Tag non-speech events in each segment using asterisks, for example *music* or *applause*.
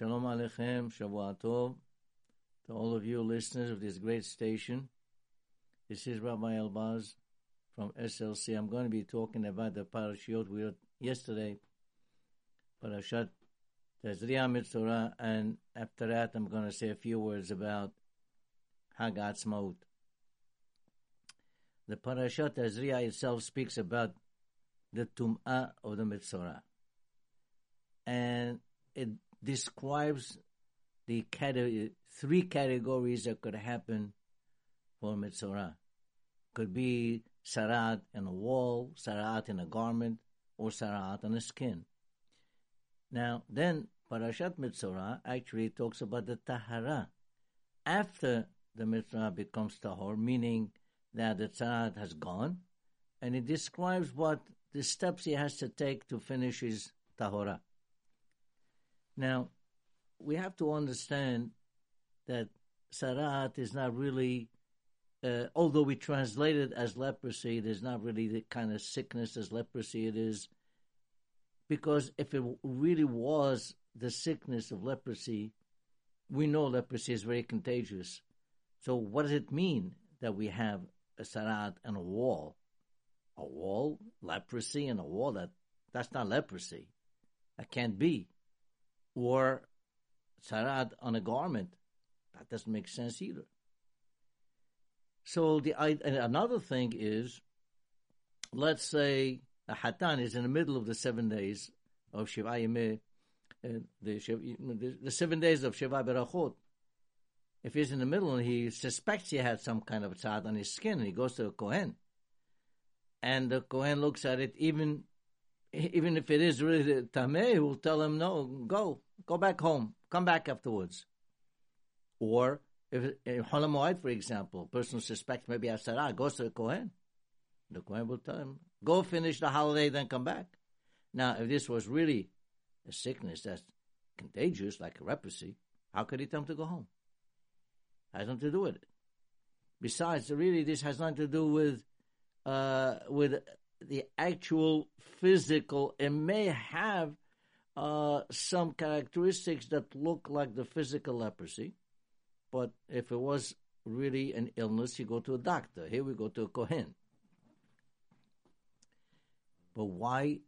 Shalom Aleichem, Shavua Tov, to all of you listeners of this great station. This is Rabbi Elbaz from SLC. I'm going to be talking about the parashiot we read yesterday, Parashat Tazria Mitzorah, and after that I'm going to say a few words about Hag Atzmaut. The Parashat Tazria itself speaks about the Tum'ah of the Mitzorah. And it describes the category, three categories that could happen for Mitzorah. Could be sarat in a wall, sarat in a garment, or sarat on a skin. Now, then Parashat Mitzorah actually talks about the tahara. After the Mitzorah becomes tahor, meaning that the sarat has gone, and it describes what the steps he has to take to finish his tahora. Now, we have to understand that sarat is not really, uh, although we translate it as leprosy, it is not really the kind of sickness as leprosy it is. Because if it really was the sickness of leprosy, we know leprosy is very contagious. So, what does it mean that we have a sarat and a wall? A wall, leprosy, and a wall that that's not leprosy. That can't be or sarat on a garment. That doesn't make sense either. So the another thing is, let's say a hatan is in the middle of the seven days of Shiva Yemeh, the, the, the, seven days of Shiva Berachot. If he's in the middle and he suspects he had some kind of tzad on his skin, and he goes to a kohen, and the kohen looks at it, even *laughs* even if it is really tameh, he will tell him, no, go, go back home, come back afterwards. Or if in Holamoid, for example, a person suspects maybe Asara goes to the Kohen. The Kohen will tell him, go finish the holiday, then come back. Now, if this was really a sickness that's contagious, like a leprosy, how could he tell him to go home? Has nothing to do with it. Besides, really, this has nothing to do with uh, with the actual physical. It may have uh, some characteristics that look like the physical leprosy, but if it was really an illness, you go to a doctor. Here we go to a Kohen. But why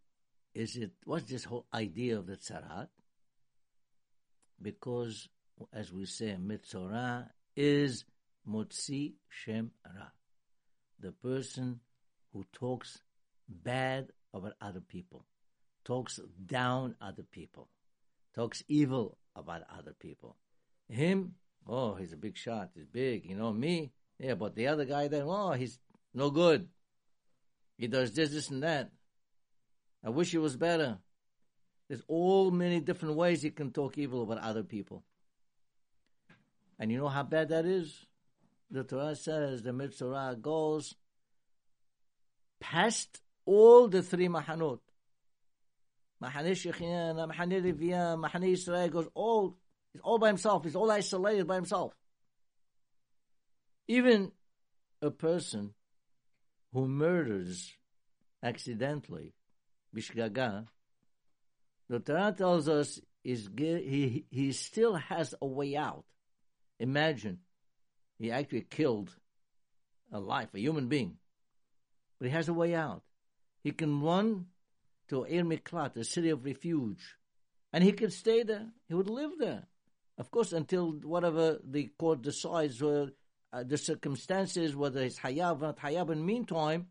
is it, what's this whole idea of the tzarat? Because, as we say, mitzorah is motzi shem ra. The person who talks bad about other people, talks down other people, talks evil about other people. Him, oh, he's a big shot, he's big, you know, me, yeah, but the other guy then, oh, he's no good. He does this, this, and that. I wish he was better. There's all many different ways you can talk evil about other people. And you know how bad that is? The Torah says the Mitzorah goes past all the three Mahanot. Mahane Shechina, Mahane Rivia, Mahane Israel goes all, he's all by himself, he's all isolated by himself. Even a person who murders accidentally, Bishgaga, the Torah tells us is he, he still has a way out. Imagine, he actually killed a life, a human being, but he has a way out. He can run to Ir Miklat, a city of refuge, and he could stay there. He would live there, of course, until whatever the court decides or uh, the circumstances, whether it's hayab or not hayab. In the meantime,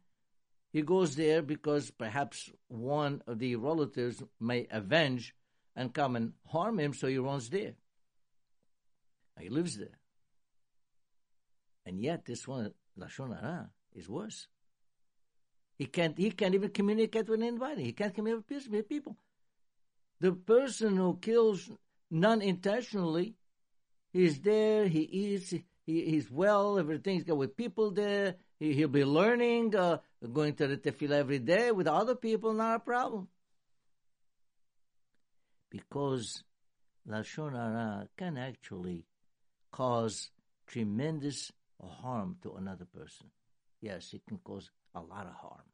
he goes there because perhaps one of the relatives may avenge and come and harm him, so he runs there. He lives there. And yet, this one, Lashon Hara, is worse. He can't, he can't even communicate with anybody. He can't communicate with people. The person who kills non-intentionally, he's there, he eats, he, he's well, everything's good with people there. He, he'll be learning, uh, going to the tefillah every day with other people, not a problem. Because Lashon Hara can actually cause tremendous harm to another person. Yes, it can cause a lot of harm.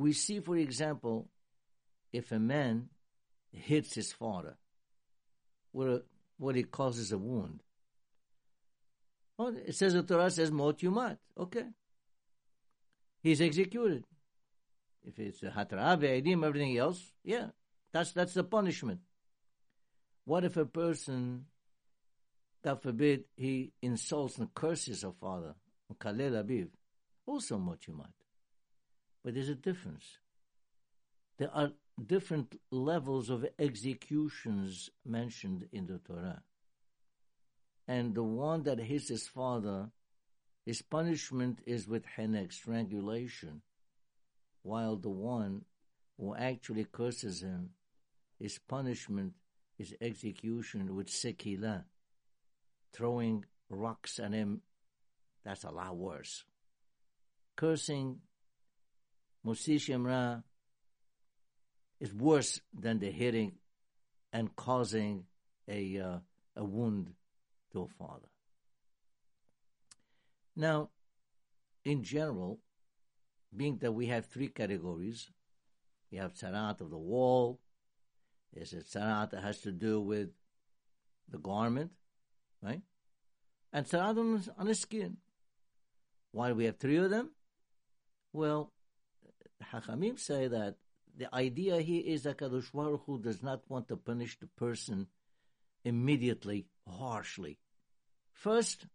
We see, for example, if a man hits his father, what, what he causes a wound. Well, it says the Torah says mot yumat. Okay. He's executed. If it's a hatra, ve'edim, everything else, yeah, that's that's the punishment. What if a person, God forbid, he insults and curses a father, kalel abiv, also mot yumat. But there's a difference. There are different levels of executions mentioned in the Torah. And the one that hits his father, his punishment is with henek, strangulation, while the one who actually curses him, his punishment is execution with sekila, throwing rocks at him. That's a lot worse. Cursing, Motzi Shem Ra, is worse than the hitting and causing a, uh, a wound to a father. Now, in general, being that we have three categories, we have tzarat of the wall, there's a tzarat that has to do with the garment, right? And tzarat on the skin. Why do we have three of them? Well, Hachamim say that the idea here is that Kadosh Baruch Hu does not want to punish the person immediately, harshly. First,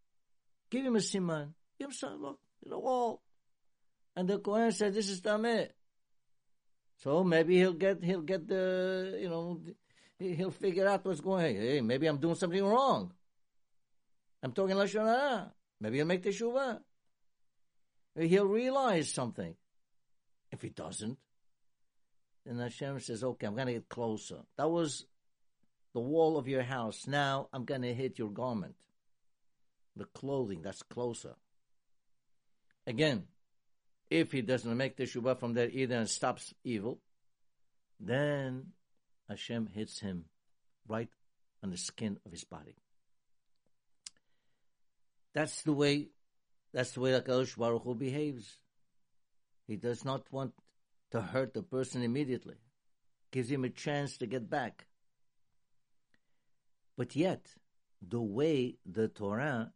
give him a siman. Give him some, look, the wall. And the Kohen said, this is Tameh. So maybe he'll get, he'll get the, you know, he'll figure out what's going on. Hey, maybe I'm doing something wrong. I'm talking Lashon. Maybe he'll make the shuvah. He'll realize something. If he doesn't, then Hashem says, okay, I'm going to get closer. That was the wall of your house. Now I'm going to hit your garment. The clothing, that's closer. Again, if he doesn't make the shubah from there either and stops evil, then Hashem hits him right on the skin of his body. That's the way, that's the way HaKadosh Baruch Hu behaves. He does not want to hurt the person immediately. Gives him a chance to get back. But yet, the way the Torah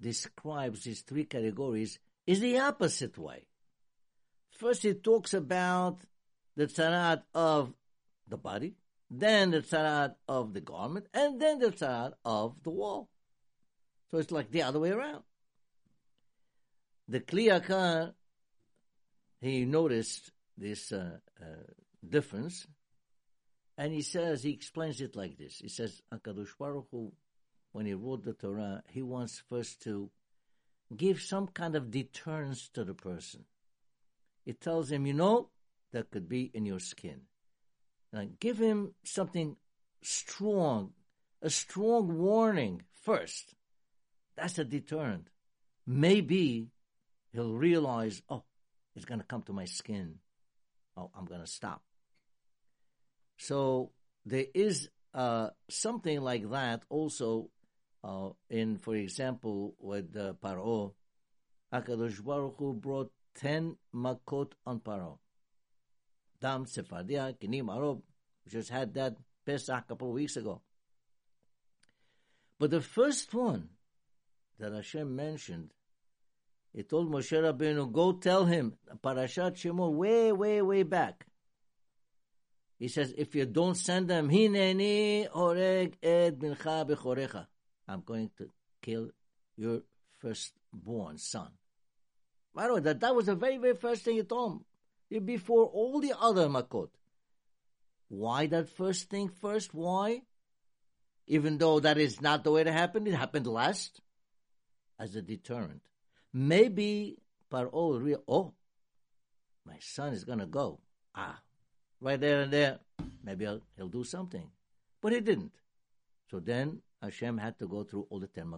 describes these three categories is the opposite way. First, it talks about the tzarat of the body, then the tzarat of the garment, and then the tzarat of the wall. So it's like the other way around. The Kli he noticed this uh, uh, difference, and he says, he explains it like this. He says, HaKadosh Baruch Hu, when he wrote the Torah, he wants first to give some kind of deterrence to the person. It tells him, you know, that could be in your skin. And give him something strong, a strong warning first. That's a deterrent. Maybe he'll realize, oh, it's going to come to my skin oh, I'm going to stop. So there is uh, something like that also uh, in, for example, with uh, Paro, Akadosh Baruch Hu brought ten makot on Paro. Dam, Tzfardea, Kinim, Arob. We just had that Pesach a couple of weeks ago. But the first one that Hashem mentioned he told Moshe Rabbeinu, go tell him, Parashat Shemot, way, way, way back. He says, if you don't send them, Hineni oreg ed mincha bechorecha. I'm going to kill your firstborn son. By the way, that, that was the very, very first thing he told him. Before all the other makot. Why that first thing first? Why? Even though that is not the way it happened, it happened last as a deterrent. Maybe Paro real, oh, my son is to go. Ah, right there and there, maybe he'll, he'll do something. But he didn't. So then Hashem had to go through all the ten.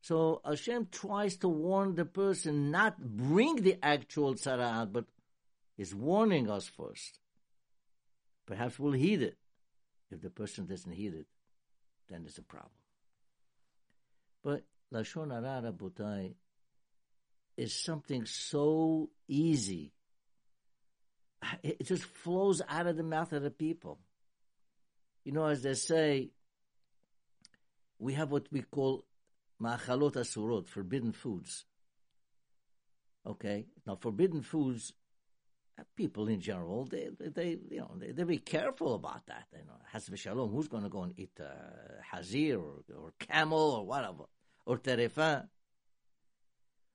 So Hashem tries to warn the person, not bring the actual tzara but is warning us first. Perhaps we'll heed it. If the person doesn't heed it, then there's a problem. But Lashon Hara, Rabotai, is something so easy. It just flows out of the mouth of the people. You know, as they say, we have what we call ma'achalot asurot, forbidden foods. Okay, now forbidden foods, people in general, they, they, you know, they, they be careful about that. You know, has v'shalom, who's going to go and eat uh, hazir or, or camel or whatever, or terefa?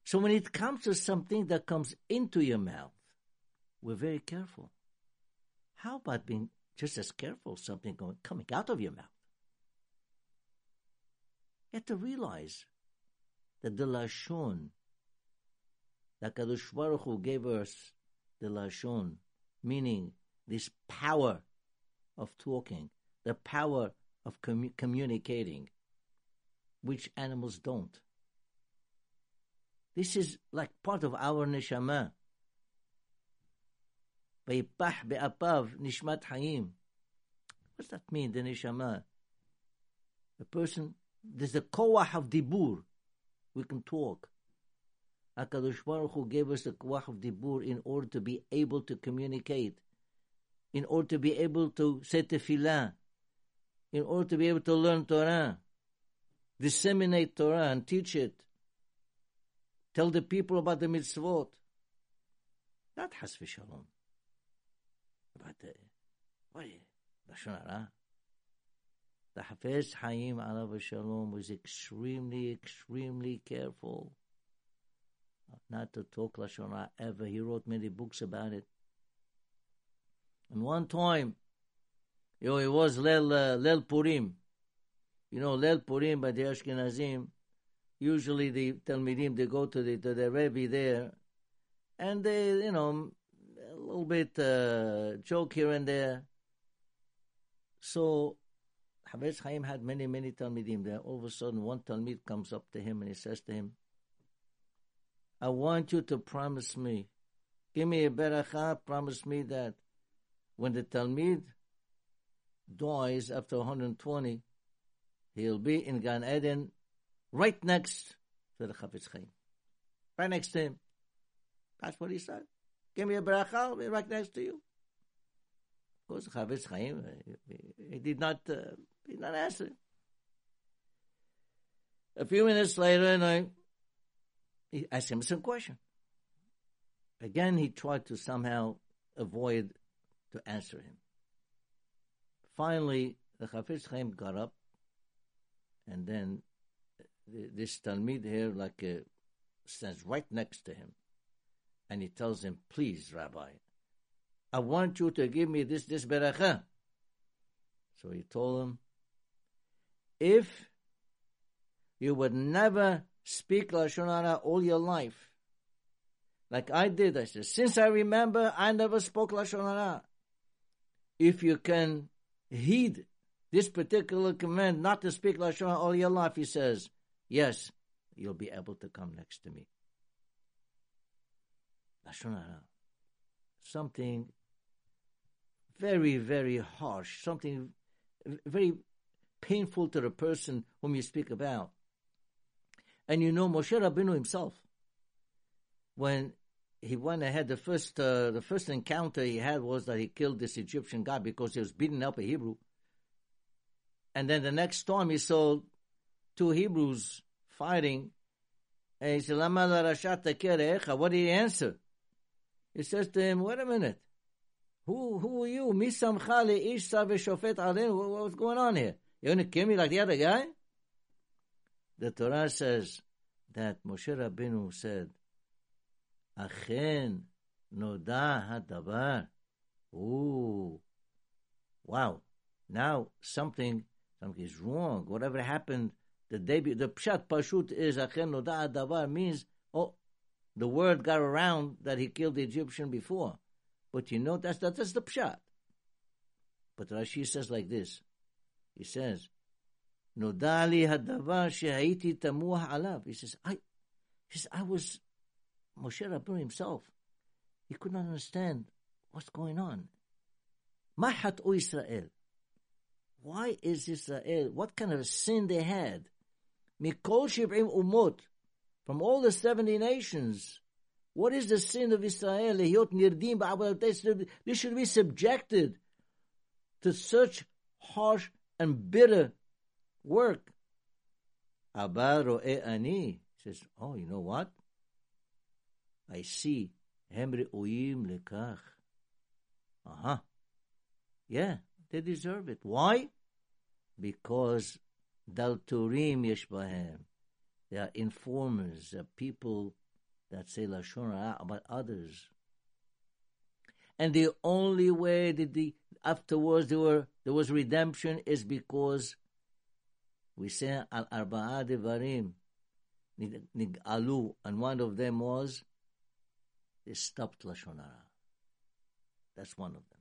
So when it comes to something that comes into your mouth, we're very careful. How about being just as careful something going, coming out of your mouth? You have to realize that the Lashon, that Kadosh Baruch Hu gave us the Lashon, meaning this power of talking, the power of commu- communicating, which animals don't. This is like part of our neshama. Nishmat hayim. What does that mean, the neshama? A person, there's a koach of dibur. We can talk. HaKadosh Baruch Hu gave us the koach of dibur in order to be able to communicate, in order to be able to say tefillah, in order to be able to learn Torah disseminate Torah and teach it, tell the people about the mitzvot. Not has v'shalom. But the, what is Lashon Hara? The Chafetz Chaim Alav Shalom was extremely, extremely careful not to talk Lashon Hara ever. He wrote many books about it. And one time, you know, it was Lel, uh, Lel Purim. You know, Lel Purim by the Ashkenazim. Usually the Talmidim, they go to the, to the Rebbe there, and they, you know, a little bit uh, joke here and there. So, Chafetz Chaim had many, many Talmidim there. All of a sudden, one Talmid comes up to him and he says to him, I want you to promise me, give me a beracha, promise me that when the Talmid dies after 120, he'll be in Gan Eden right next to the Chafetz Chaim. Right next to him. That's what he said. Give me a bracha, I'll be right next to you. Of course, Chafetz Chaim, he did not, uh, he did not answer. A few minutes later, and I he asked him some question. Again, he tried to somehow avoid to answer him. Finally, the Chafetz Chaim got up, and then this Talmid here, like, uh, stands right next to him, and he tells him, "Please, Rabbi, I want you to give me this this beracha." So he told him, "If you would never speak Lashon Hara all your life. Like I did, I said, since I remember, I never spoke Lashon Hara. If you can heed this particular command not to speak Lashon all your life, he says, yes, you'll be able to come next to me. Lashon Hara. Something very, very harsh, something very painful to the person whom you speak about. And you know Moshe Rabbeinu himself, when he went ahead, the first uh, the first encounter he had was that he killed this Egyptian guy because he was beating up a Hebrew. And then the next time he saw two Hebrews fighting, and he said, What did he answer? He says to him, Wait a minute. Who who are you? Misamcha ish shofet What's going on here? You want to kill me like the other guy? The Torah says that Moshe Rabbeinu said, Achen noda hadavar. Ooh, wow! Now something, Something is wrong. Whatever happened the day the pshat pashut is achen noda davar means oh, the word got around that he killed the Egyptian before, but you know that's that, that's the pshat. But Rashi says like this, he says, nodali hadavar shehaiti tamuah alav. He says I, he says I was Moshe Rabbeinu himself. He could not understand what's going on. Mahat o Israel. Why is Israel, what kind of sin they had? Mikol Shibrim Umot, from all the 70 nations. What is the sin of Israel? They should be subjected to such harsh and bitter work. Abaro ani says, Oh, you know what? I see. Hemri Uim uh-huh. Yeah they deserve it. Why? Because dalturim yesh bahem. They are informers, they are people that say lashon about others. And the only way that the afterwards there were there was redemption is because we say al arba'a devarim nig'alu, and one of them was they stopped lashon hara. That's one of them.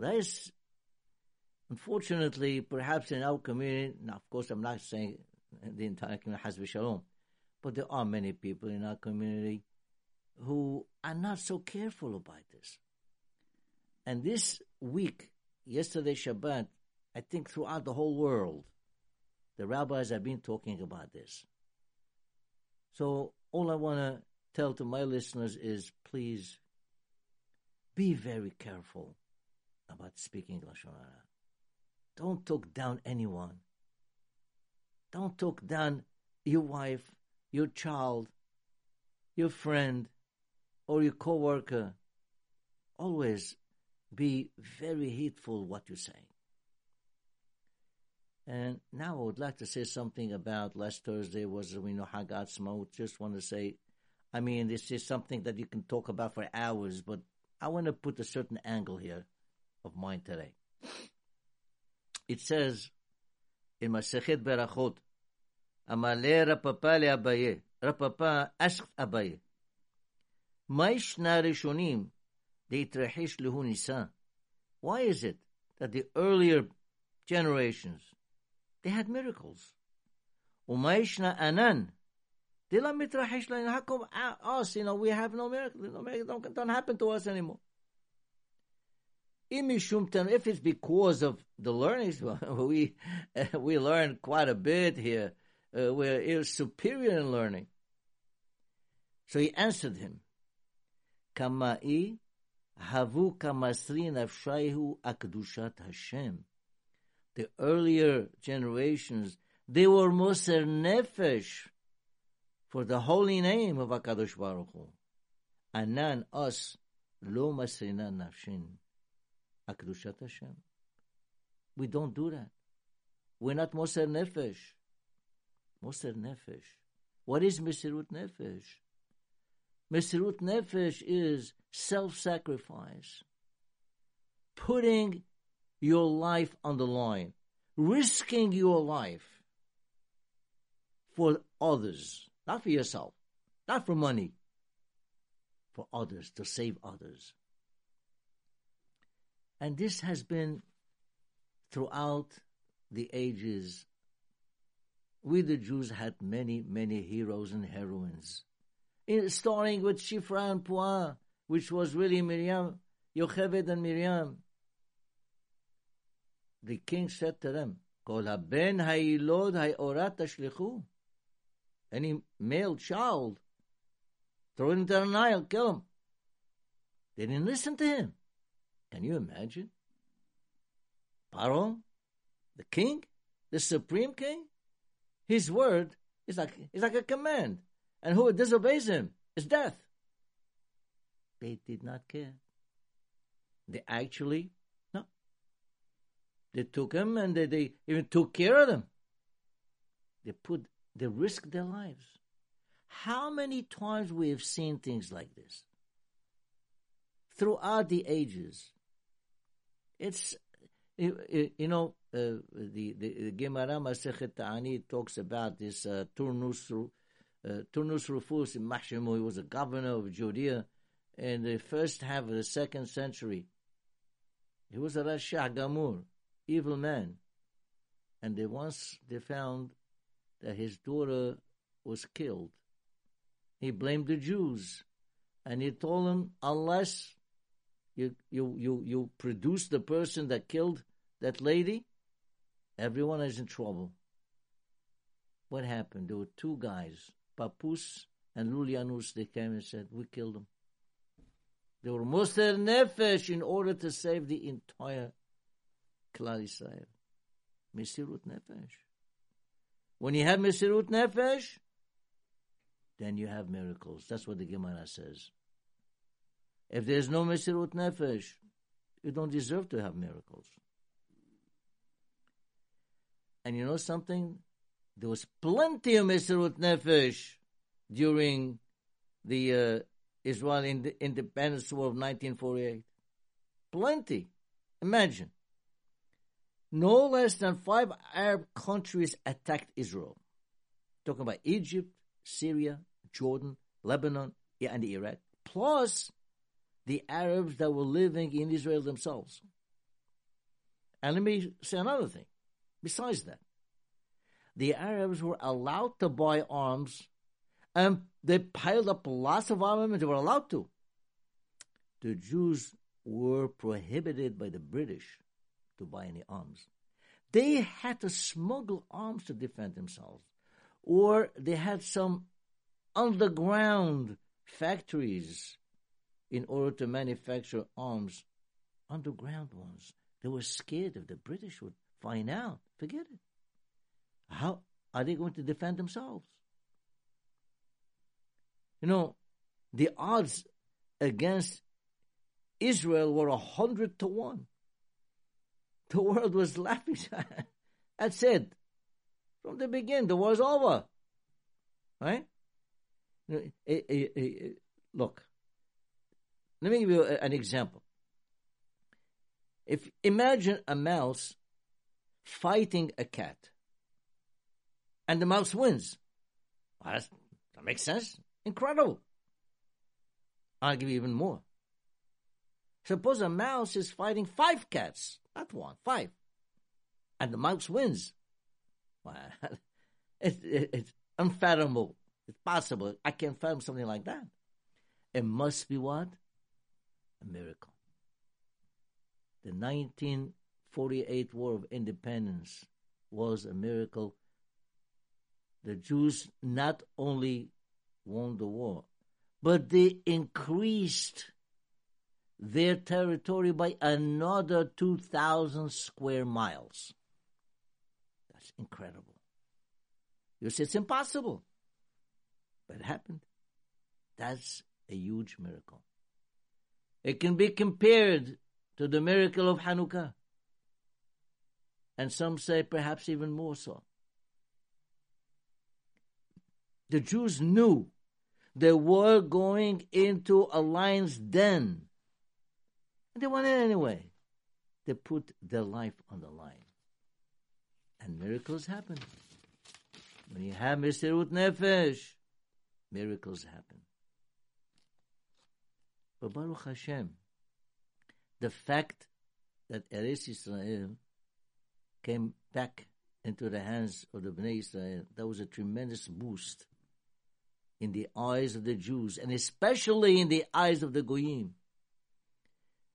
That is, unfortunately, perhaps in our community. Now, of course, I'm not saying the entire community has shalom, but there are many people in our community who are not so careful about this. And this week, yesterday Shabbat, I think throughout the whole world, the rabbis have been talking about this. So all I want to tell to my listeners is please be very careful about speaking Lashon Hara. Don't talk down anyone. Don't talk down your wife, your child, your friend, or your coworker. Always be very heedful what you say. And now I would like to say something about last Thursday was we know Hag Atzmaut. Just want to say, I mean, this is something that you can talk about for hours, but I want to put a certain angle here of mine today. It says in Masechet Berachot, Amale Rav Papa le Abaye. Rav Papa asked Abaye, Maishna Rishonim Deitrehish Lehu Nisa. Why is it that the earlier generations they had miracles. Umayshna anan. How come us, you know, we have no miracles? No miracles don't, don't happen to us anymore. If it's because of the learnings, *laughs* we *laughs* we learn quite a bit here. Uh, we're superior in learning. So he answered him, Kama'i havu kamasri nafshaihu akdushat Hashem the earlier generations, they were Moser Nefesh for the holy name of HaKadosh Baruch Hu. Anan, us, lo masrina nafshin, akdushat Hashem. We don't do that. We're not Moser Nefesh. Moser Nefesh. What is Mesirut Nefesh? Mesirut Nefesh is self-sacrifice. Putting your life on the line, risking your life for others, not for yourself, not for money, for others, to save others. And this has been throughout the ages. We, the Jews, had many, many heroes and heroines. In, starting with Shifra and Puah, which was really Miriam, Yocheved and Miriam the king said to them, Kol haben ha'ilod ha'orat tashlichu. Any male child, throw him into the Nile, kill him. They didn't listen to him. Can you imagine? Paro, the king, the supreme king, his word is like, is like a command. And who disobeys him is death. They did not care. They actually no. they took him and they, they even took care of them. They put, they risked their lives. How many times we have seen things like this? Throughout the ages. It's, you know, uh, the, the Gemara Masechet Ta'ani talks about this uh, Turnus, uh, Turnus Rufus in. He was a governor of Judea in the first half of the second century. He was a Rasha Gamur evil man. And they once they found that his daughter was killed. He blamed the Jews. And he told them, unless you, you, you, you produce the person that killed that lady, everyone is in trouble. What happened? There were two guys, Papus and Lulianus. They came and said, we killed them. They were Moser Nefesh in order to save the entire Klal Israel. Mesirut Nefesh. When you have Mesirut Nefesh, then you have miracles. That's what the Gemara says. If there's no Mesirut Nefesh, you don't deserve to have miracles. And you know something? There was plenty of Mesirut Nefesh during the uh, Israeli independence war of 1948. Plenty. Imagine. No less than five Arab countries attacked Israel. Talking about Egypt, Syria, Jordan, Lebanon, and Iraq, plus the Arabs that were living in Israel themselves. And let me say another thing. Besides that, the Arabs were allowed to buy arms and they piled up lots of armaments. They were allowed to. The Jews were prohibited by the British to buy any arms. They had to smuggle arms to defend themselves, or they had some underground factories in order to manufacture arms, underground ones. They were scared if the British would find out. Forget it. How are they going to defend themselves? You know, the odds against Israel were a hundred to one. The world was laughing. *laughs* That's it. From the beginning, the war's over. Right? Look, let me give you an example. If imagine a mouse fighting a cat, and the mouse wins, well, that makes sense. Incredible. I'll give you even more. Suppose a mouse is fighting five cats, not one, five, and the mouse wins. Well, *laughs* it, it, it's unfathomable. It's possible. I can't fathom something like that. It must be what? A miracle. The 1948 War of Independence was a miracle. The Jews not only won the war, but they increased their territory by another 2,000 square miles. That's incredible. You say it's impossible, but it happened. That's a huge miracle. It can be compared to the miracle of Hanukkah. And some say perhaps even more so. The Jews knew they were going into a lion's den and they went in anyway. They put their life on the line. And miracles happen. When you have Mesirut Nefesh, miracles happen. But Baruch Hashem, the fact that Eretz Israel came back into the hands of the Bnei Israel, that was a tremendous boost in the eyes of the Jews, and especially in the eyes of the Goyim.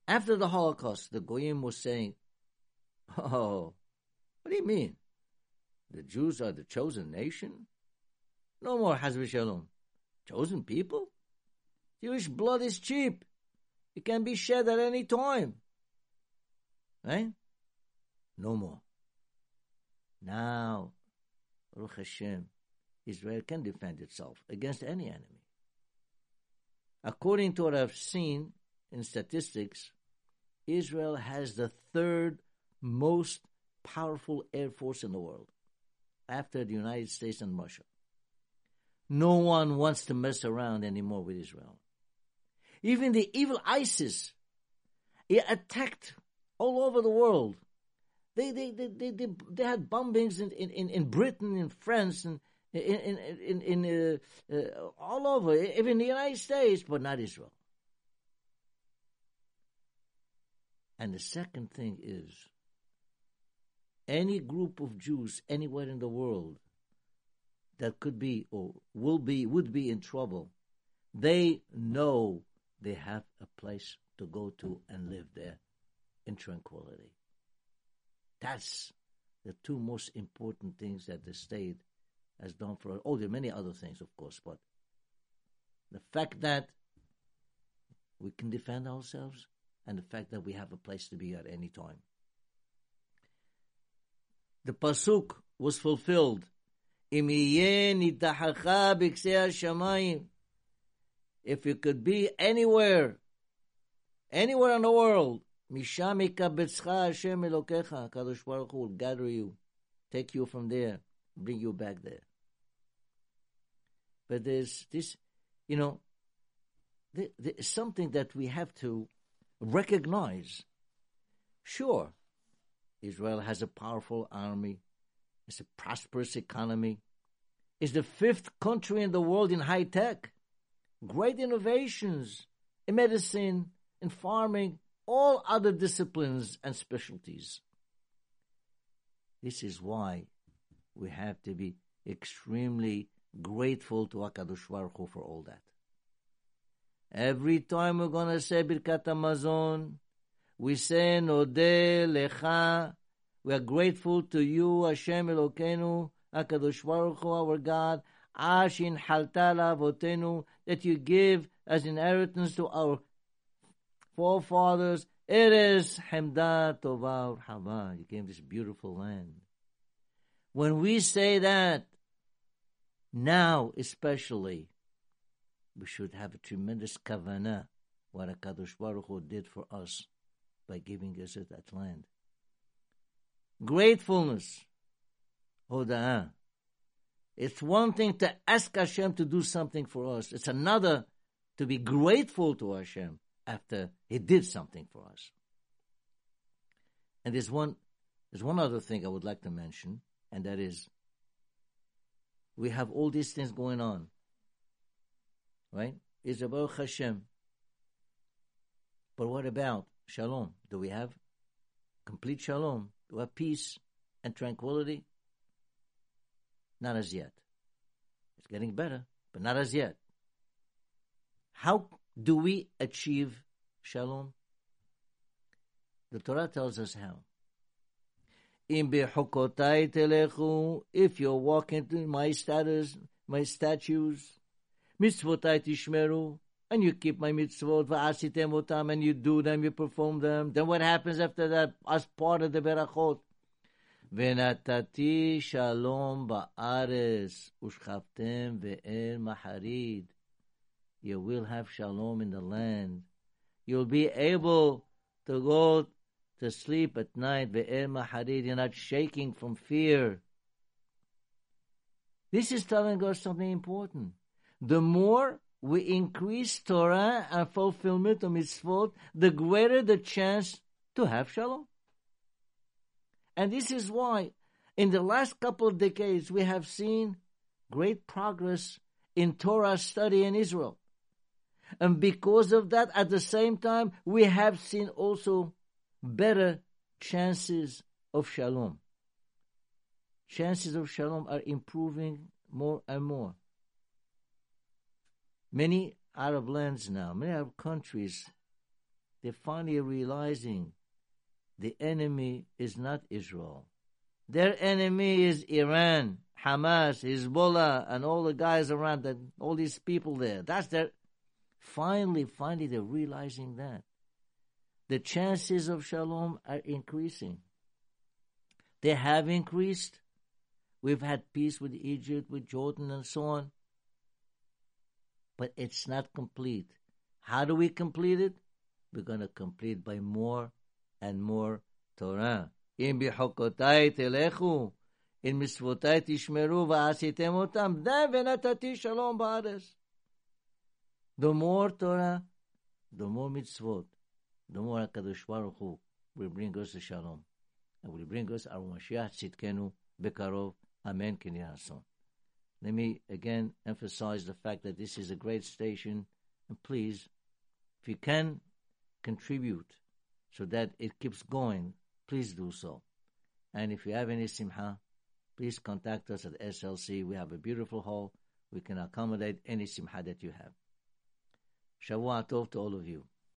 After the Holocaust, the Goyim was saying, Oh, what do you mean? The Jews are the chosen nation? No more Hazvi Shalom. Chosen people? Jewish blood is cheap. It can be shed at any time. Right? No more. Now, Baruch Hashem, Israel can defend itself against any enemy. According to what I've seen in statistics, Israel has the third most powerful air force in the world after the United States and Russia. No one wants to mess around anymore with Israel. Even the evil ISIS it attacked all over the world. They, they, they, they, they, they had bombings in, in, in Britain, in France, and in, in, in, in uh, uh, all over, even the United States, but not Israel. And the second thing is any group of Jews anywhere in the world that could be or will be would be in trouble, they know they have a place to go to and live there in tranquility. That's the two most important things that the state has done for us. Oh, there are many other things, of course, but the fact that we can defend ourselves and the fact that we have a place to be at any time. the pasuk was fulfilled. If you could be anywhere, anywhere in the world, Hashem Elokecha, Kadosh Baruch will gather you, take you from there, bring you back there. But there's this, you know, there's something that we have to recognize. Sure, Israel has a powerful army, it's a prosperous economy, it's the fifth country in the world in high tech, great innovations in medicine, in farming, all other disciplines and specialties. This is why we have to be extremely grateful to HaKadosh Baruch Hu for all that. Every time we're going to say Birkat Hamazon, we say Nodeh Lecha. We are grateful to you, Hashem Elokeinu, HaKadosh Baruch Hu, our God, Ashin Haltala Votenu, that you give as inheritance to our forefathers. It is Hamda Tova Hava. You gave this beautiful land. When we say that, now especially, we should have a tremendous kavanah, what HaKadosh Baruch Hu did for us by giving us that land. Gratefulness, hoda'ah. It's one thing to ask Hashem to do something for us. It's another to be grateful to Hashem after He did something for us. And there's one, there's one other thing I would like to mention, and that is, we have all these things going on right? It's about Hashem. But what about shalom? Do we have complete shalom? Do we have peace and tranquility? Not as yet. It's getting better, but not as yet. How do we achieve shalom? The Torah tells us how. If you walk into my status, my statues, mitzvotai tishmeru, and you keep my mitzvot, va'asitem otam, and you do them, you perform them. Then what happens after that as part of the berachot? ונתתי שלום בארץ ושכבתם ואל מחריד. You will have shalom in the land. You'll be able to go to sleep at night. Ve'el maharid. You're not shaking from fear. This is telling us something important the more we increase Torah and fulfillment of mitzvot, the greater the chance to have shalom. And this is why, in the last couple of decades, we have seen great progress in Torah study in Israel. And because of that, at the same time, we have seen also better chances of shalom. Chances of shalom are improving more and more many Arab lands now, many Arab countries, they're finally realizing the enemy is not Israel. Their enemy is Iran, Hamas, Hezbollah, and all the guys around that, all these people there. That's their, finally, finally they're realizing that. The chances of shalom are increasing. They have increased. We've had peace with Egypt, with Jordan, and so on but it's not complete. How do we complete it? We're going to complete by more and more Torah. In bichokotai telechu, in mitzvotai tishmeru va'asitem otam, venatati shalom ba'ares. The more Torah, the more mitzvot, the more HaKadosh Baruch Hu will bring us the shalom. And will bring us our Mashiach Tzidkenu Bekarov. Amen. Kinyan let me again emphasize the fact that this is a great station, and please, if you can contribute so that it keeps going, please do so. And if you have any simha, please contact us at SLC. We have a beautiful hall. We can accommodate any simha that you have. Shavua Tov to all of you.